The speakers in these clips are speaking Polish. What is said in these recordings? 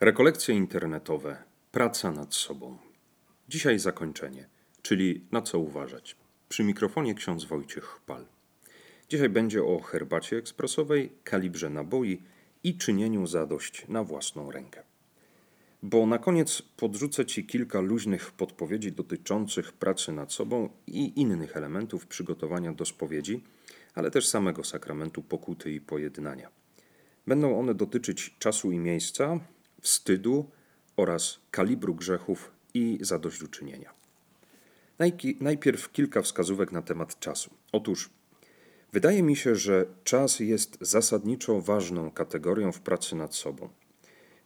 Rekolekcje internetowe, praca nad sobą. Dzisiaj zakończenie, czyli na co uważać. Przy mikrofonie ksiądz Wojciech Chpal. Dzisiaj będzie o herbacie ekspresowej, kalibrze naboi i czynieniu zadość na własną rękę. Bo na koniec podrzucę Ci kilka luźnych podpowiedzi dotyczących pracy nad sobą i innych elementów przygotowania do spowiedzi, ale też samego sakramentu pokuty i pojednania. Będą one dotyczyć czasu i miejsca, wstydu oraz kalibru grzechów i zadośćuczynienia. Najpierw kilka wskazówek na temat czasu. Otóż wydaje mi się, że czas jest zasadniczo ważną kategorią w pracy nad sobą.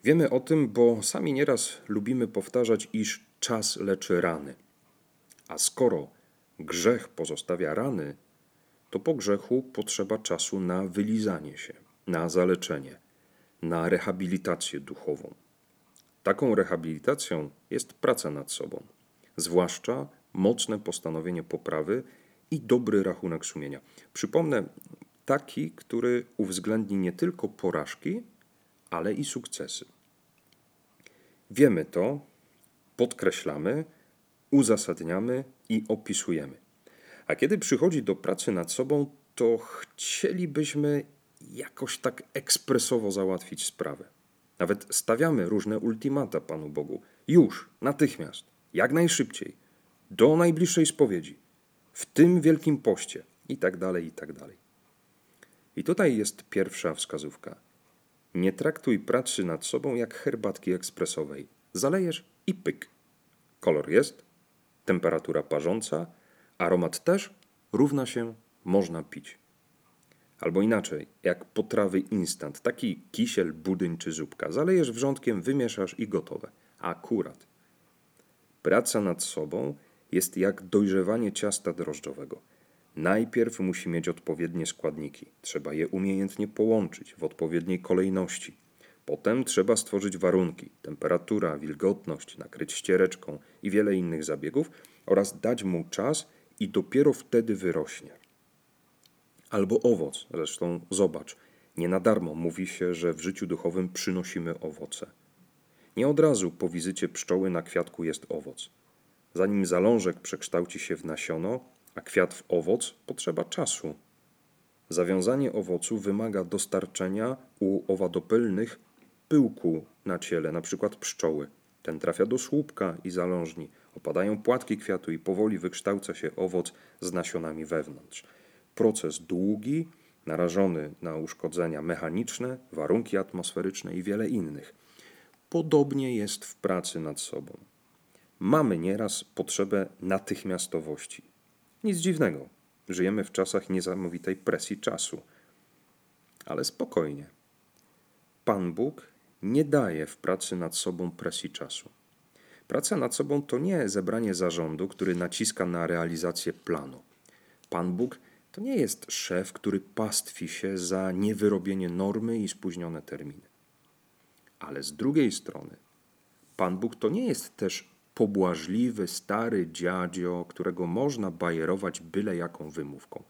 Wiemy o tym, bo sami nieraz lubimy powtarzać, iż czas leczy rany. A skoro grzech pozostawia rany, to po grzechu potrzeba czasu na wylizanie się, na zaleczenie, na rehabilitację duchową. Taką rehabilitacją jest praca nad sobą, zwłaszcza mocne postanowienie poprawy i dobry rachunek sumienia. Przypomnę, taki, który uwzględni nie tylko porażki, ale i sukcesy. Wiemy to, podkreślamy, uzasadniamy i opisujemy. A kiedy przychodzi do pracy nad sobą, to chcielibyśmy jakoś tak ekspresowo załatwić sprawę. Nawet stawiamy różne ultimata Panu Bogu. Już, natychmiast, jak najszybciej, do najbliższej spowiedzi, w tym wielkim poście i tak dalej, i tak dalej. I tutaj jest pierwsza wskazówka. Nie traktuj pracy nad sobą jak herbatki ekspresowej. Zalejesz i pyk. Kolor jest, temperatura parząca, aromat też równa się można pić. Albo inaczej, jak potrawy instant, taki kisiel, budyń czy zupka. Zalejesz wrzątkiem, wymieszasz i gotowe. Akurat. Praca nad sobą jest jak dojrzewanie ciasta drożdżowego. Najpierw musi mieć odpowiednie składniki. Trzeba je umiejętnie połączyć w odpowiedniej kolejności. Potem trzeba stworzyć warunki, temperatura, wilgotność, nakryć ściereczką i wiele innych zabiegów oraz dać mu czas i dopiero wtedy wyrośnie albo owoc. Zresztą zobacz, nie na darmo mówi się, że w życiu duchowym przynosimy owoce. Nie od razu po wizycie pszczoły na kwiatku jest owoc. Zanim zalążek przekształci się w nasiono, a kwiat w owoc, potrzeba czasu. Zawiązanie owocu wymaga dostarczenia u owadopylnych pyłku na ciele, np. pszczoły. Ten trafia do słupka i zalążni. Opadają płatki kwiatu i powoli wykształca się owoc z nasionami wewnątrz. Proces długi, narażony na uszkodzenia mechaniczne, warunki atmosferyczne i wiele innych. Podobnie jest w pracy nad sobą. Mamy nieraz potrzebę natychmiastowości. Nic dziwnego, żyjemy w czasach niesamowitej presji czasu. Ale spokojnie. Pan Bóg nie daje w pracy nad sobą presji czasu. Praca nad sobą to nie zebranie zarządu, który naciska na realizację planu. Pan Bóg to nie jest szef, który pastwi się za niewyrobienie normy i spóźnione terminy. Ale z drugiej strony, Pan Bóg to nie jest też pobłażliwy, stary dziadzio, którego można bajerować byle jaką wymówką.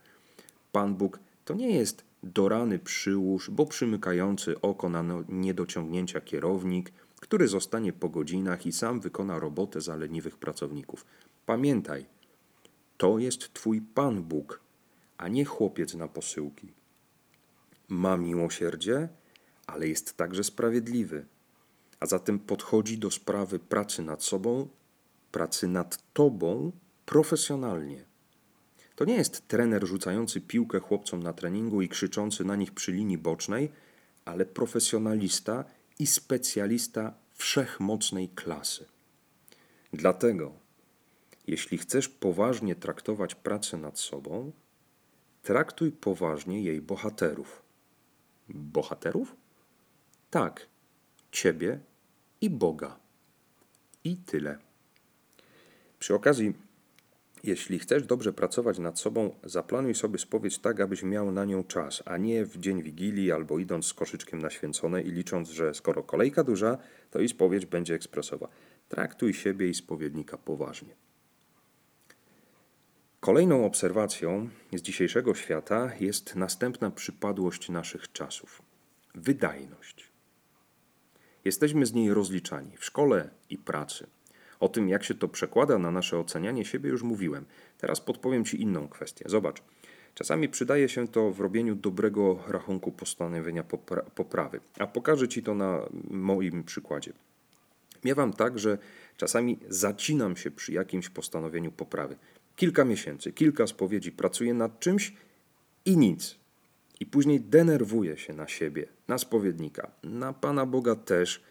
Pan Bóg to nie jest dorany przyłóż, bo przymykający oko na no, niedociągnięcia kierownik, który zostanie po godzinach i sam wykona robotę za leniwych pracowników. Pamiętaj, to jest Twój Pan Bóg, a nie chłopiec na posyłki. Ma miłosierdzie, ale jest także sprawiedliwy, a zatem podchodzi do sprawy pracy nad sobą, pracy nad tobą profesjonalnie. To nie jest trener rzucający piłkę chłopcom na treningu i krzyczący na nich przy linii bocznej, ale profesjonalista i specjalista wszechmocnej klasy. Dlatego, jeśli chcesz poważnie traktować pracę nad sobą, Traktuj poważnie jej bohaterów. Bohaterów? Tak, ciebie i Boga. I tyle. Przy okazji, jeśli chcesz dobrze pracować nad sobą, zaplanuj sobie spowiedź tak, abyś miał na nią czas, a nie w dzień Wigilii albo idąc z koszyczkiem na święcone i licząc, że skoro kolejka duża, to i spowiedź będzie ekspresowa. Traktuj siebie i spowiednika poważnie. Kolejną obserwacją z dzisiejszego świata jest następna przypadłość naszych czasów wydajność. Jesteśmy z niej rozliczani w szkole i pracy. O tym, jak się to przekłada na nasze ocenianie siebie, już mówiłem. Teraz podpowiem Ci inną kwestię. Zobacz. Czasami przydaje się to w robieniu dobrego rachunku postanowienia popra poprawy. A pokażę Ci to na moim przykładzie. Miewam tak, że czasami zacinam się przy jakimś postanowieniu poprawy. Kilka miesięcy, kilka spowiedzi pracuję nad czymś i nic. I później denerwuję się na siebie, na spowiednika, na Pana Boga też,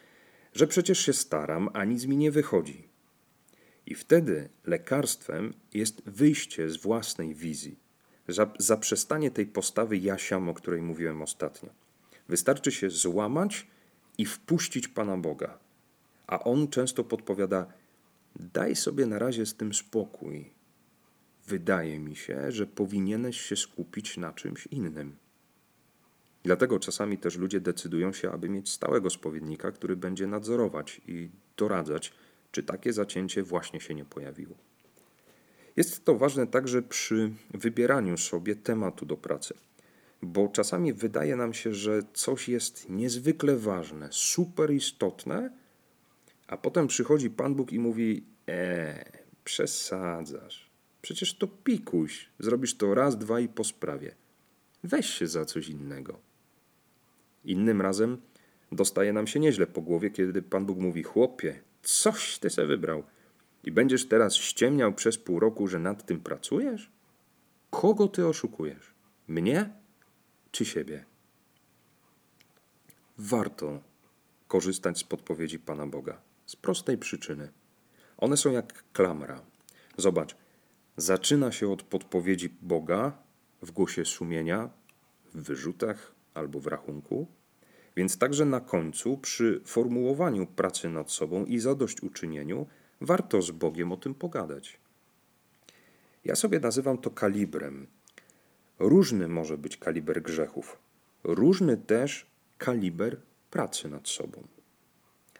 że przecież się staram, a nic mi nie wychodzi. I wtedy lekarstwem jest wyjście z własnej wizji, zaprzestanie tej postawy jasiam, o której mówiłem ostatnio. Wystarczy się złamać i wpuścić Pana Boga. A On często podpowiada: Daj sobie na razie z tym spokój. Wydaje mi się, że powinieneś się skupić na czymś innym. Dlatego czasami też ludzie decydują się, aby mieć stałego spowiednika, który będzie nadzorować i doradzać, czy takie zacięcie właśnie się nie pojawiło. Jest to ważne także przy wybieraniu sobie tematu do pracy, bo czasami wydaje nam się, że coś jest niezwykle ważne, super istotne, a potem przychodzi Pan Bóg i mówi: Eee, przesadzasz. Przecież to pikuś. Zrobisz to raz, dwa i po sprawie. Weź się za coś innego. Innym razem dostaje nam się nieźle po głowie, kiedy Pan Bóg mówi: Chłopie, coś ty se wybrał. I będziesz teraz ściemniał przez pół roku, że nad tym pracujesz? Kogo ty oszukujesz? Mnie czy siebie? Warto korzystać z podpowiedzi Pana Boga. Z prostej przyczyny. One są jak klamra. Zobacz, zaczyna się od podpowiedzi Boga w głosie sumienia, w wyrzutach albo w rachunku, więc także na końcu, przy formułowaniu pracy nad sobą i zadośćuczynieniu, warto z Bogiem o tym pogadać. Ja sobie nazywam to kalibrem. Różny może być kaliber grzechów, różny też kaliber pracy nad sobą.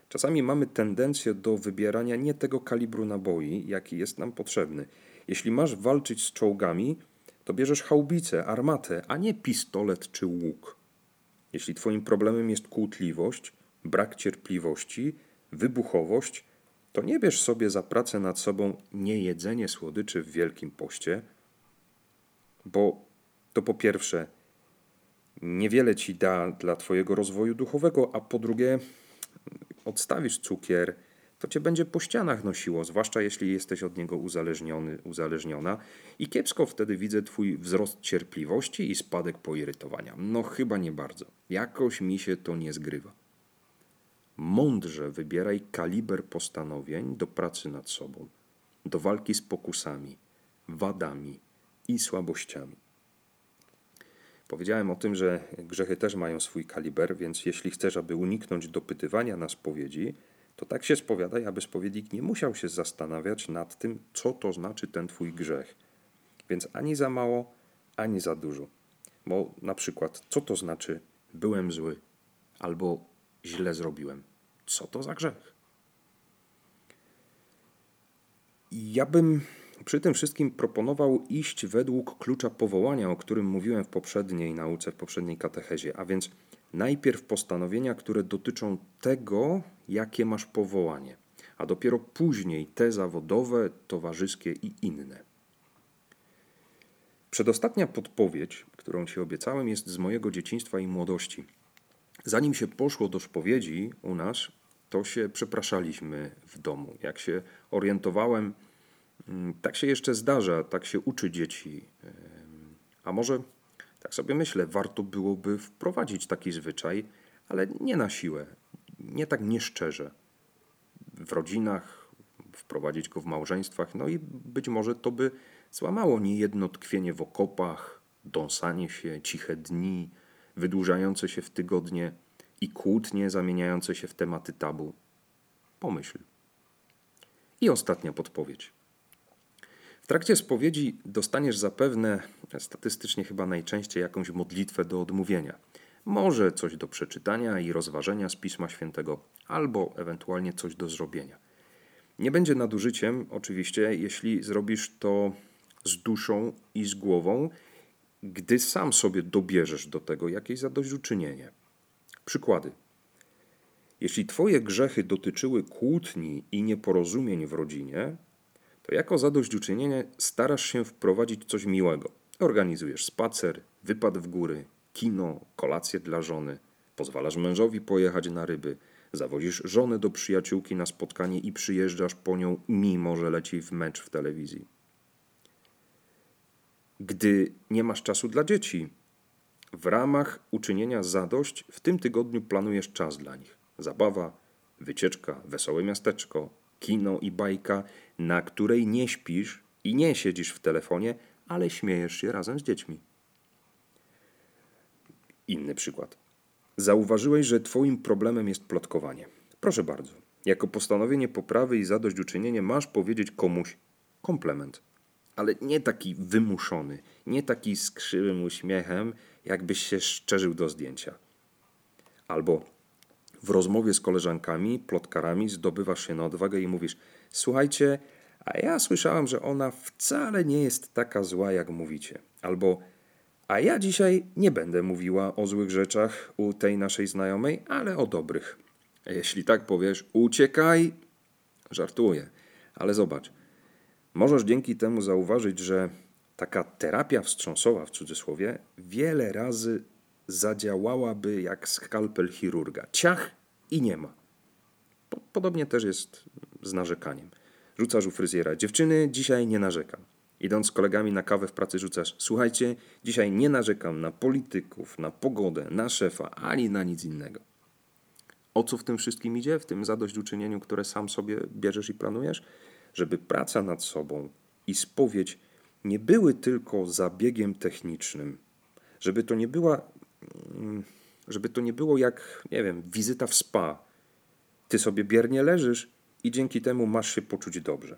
Czasami mamy tendencję do wybierania nie tego kalibru naboi, jaki jest nam potrzebny. Jeśli masz walczyć z czołgami, to bierzesz chaubicę, armatę, a nie pistolet czy łuk. Jeśli Twoim problemem jest kłótliwość, brak cierpliwości, wybuchowość, to nie bierz sobie za pracę nad sobą niejedzenie słodyczy w Wielkim Poście, bo to po pierwsze niewiele ci da dla Twojego rozwoju duchowego, a po drugie odstawisz cukier, to cię będzie po ścianach nosiło, zwłaszcza jeśli jesteś od niego uzależniony, uzależniona. I kiepsko wtedy widzę twój wzrost cierpliwości i spadek poirytowania. No chyba nie bardzo. Jakoś mi się to nie zgrywa. Mądrze wybieraj kaliber postanowień do pracy nad sobą, do walki z pokusami, wadami i słabościami. Powiedziałem o tym, że grzechy też mają swój kaliber, więc jeśli chcesz, aby uniknąć dopytywania na spowiedzi, to tak się spowiadaj, aby spowiednik nie musiał się zastanawiać nad tym, co to znaczy ten twój grzech. Więc ani za mało, ani za dużo. Bo na przykład, co to znaczy byłem zły albo źle zrobiłem? Co to za grzech? Ja bym przy tym wszystkim proponował iść według klucza powołania, o którym mówiłem w poprzedniej nauce, w poprzedniej katechezie, a więc najpierw postanowienia, które dotyczą tego, jakie masz powołanie, a dopiero później te zawodowe, towarzyskie i inne. Przedostatnia podpowiedź, którą Ci obiecałem, jest z mojego dzieciństwa i młodości. Zanim się poszło do spowiedzi u nas, to się przepraszaliśmy w domu. Jak się orientowałem, mm, tak się jeszcze zdarza, tak się uczy dzieci. A może, tak sobie myślę, warto byłoby wprowadzić taki zwyczaj, ale nie na siłę, nie tak nieszczerze. W rodzinach, wprowadzić go w małżeństwach, no i być może to by złamało niejedno tkwienie w okopach, dąsanie się, ciche dni, wydłużające się w tygodnie i kłótnie zamieniające się w tematy tabu. Pomyśl. I ostatnia podpowiedź. W trakcie spowiedzi dostaniesz zapewne, statystycznie chyba najczęściej, jakąś modlitwę do odmówienia. Może coś do przeczytania i rozważenia z Pisma Świętego, albo ewentualnie coś do zrobienia. Nie będzie nadużyciem, oczywiście, jeśli zrobisz to z duszą i z głową, gdy sam sobie dobierzesz do tego jakieś zadośćuczynienie. Przykłady. Jeśli Twoje grzechy dotyczyły kłótni i nieporozumień w rodzinie, to jako zadośćuczynienie starasz się wprowadzić coś miłego. Organizujesz spacer, wypad w góry, kino, kolację dla żony, pozwalasz mężowi pojechać na ryby, zawozisz żonę do przyjaciółki na spotkanie i przyjeżdżasz po nią, mimo że leci w mecz w telewizji. Gdy nie masz czasu dla dzieci, w ramach uczynienia zadość w tym tygodniu planujesz czas dla nich. Zabawa, wycieczka, wesołe miasteczko, kino i bajka, na której nie śpisz i nie siedzisz w telefonie, ale śmiejesz się razem z dziećmi. Inny przykład. Zauważyłeś, że Twoim problemem jest plotkowanie. Proszę bardzo. Jako postanowienie poprawy i zadośćuczynienie masz powiedzieć komuś komplement. Ale nie taki wymuszony, nie taki z krzywym uśmiechem, jakbyś się szczerzył do zdjęcia. Albo w rozmowie z koleżankami, plotkarami zdobywasz się na odwagę i mówisz: Słuchajcie, a ja słyszałam, że ona wcale nie jest taka zła, jak mówicie. Albo a ja dzisiaj nie będę mówiła o złych rzeczach u tej naszej znajomej, ale o dobrych. Jeśli tak powiesz, uciekaj. Żartuję, ale zobacz. Możesz dzięki temu zauważyć, że taka terapia wstrząsowa w cudzysłowie wiele razy zadziałałaby jak skalpel chirurga. Ciach i nie ma. Podobnie też jest z narzekaniem. Rzucasz u fryzjera. Dziewczyny, dzisiaj nie narzekam. Idąc z kolegami na kawę w pracy rzucasz. Słuchajcie, dzisiaj nie narzekam na polityków, na pogodę, na szefa, ani na nic innego. O co w tym wszystkim idzie? W tym zadośćuczynieniu, które sam sobie bierzesz i planujesz? Żeby praca nad sobą i spowiedź nie były tylko zabiegiem technicznym. Żeby to nie była, mm, żeby to nie było jak, nie wiem, wizyta w spa. Ty sobie biernie leżysz i dzięki temu masz się poczuć dobrze.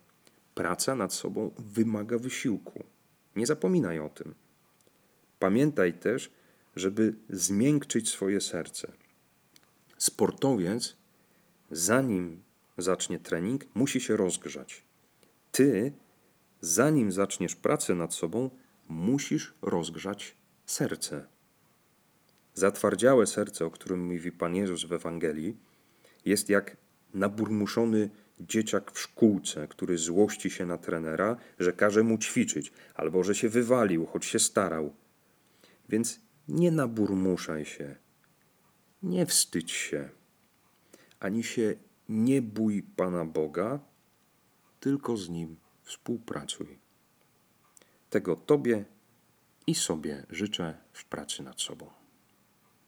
Praca nad sobą wymaga wysiłku. Nie zapominaj o tym. Pamiętaj też, żeby zmiękczyć swoje serce. Sportowiec, zanim zacznie trening, musi się rozgrzać. Ty, zanim zaczniesz pracę nad sobą, musisz rozgrzać serce. Zatwardziałe serce, o którym mówi Pan Jezus w Ewangelii, jest jak naburmuszony dzieciak w szkółce, który złości się na trenera, że każe mu ćwiczyć, albo że się wywalił, choć się starał. Więc nie naburmuszaj się, nie wstydź się, ani się nie bój Pana Boga, tylko z Nim współpracuj. Tego Tobie i sobie życzę w pracy nad sobą.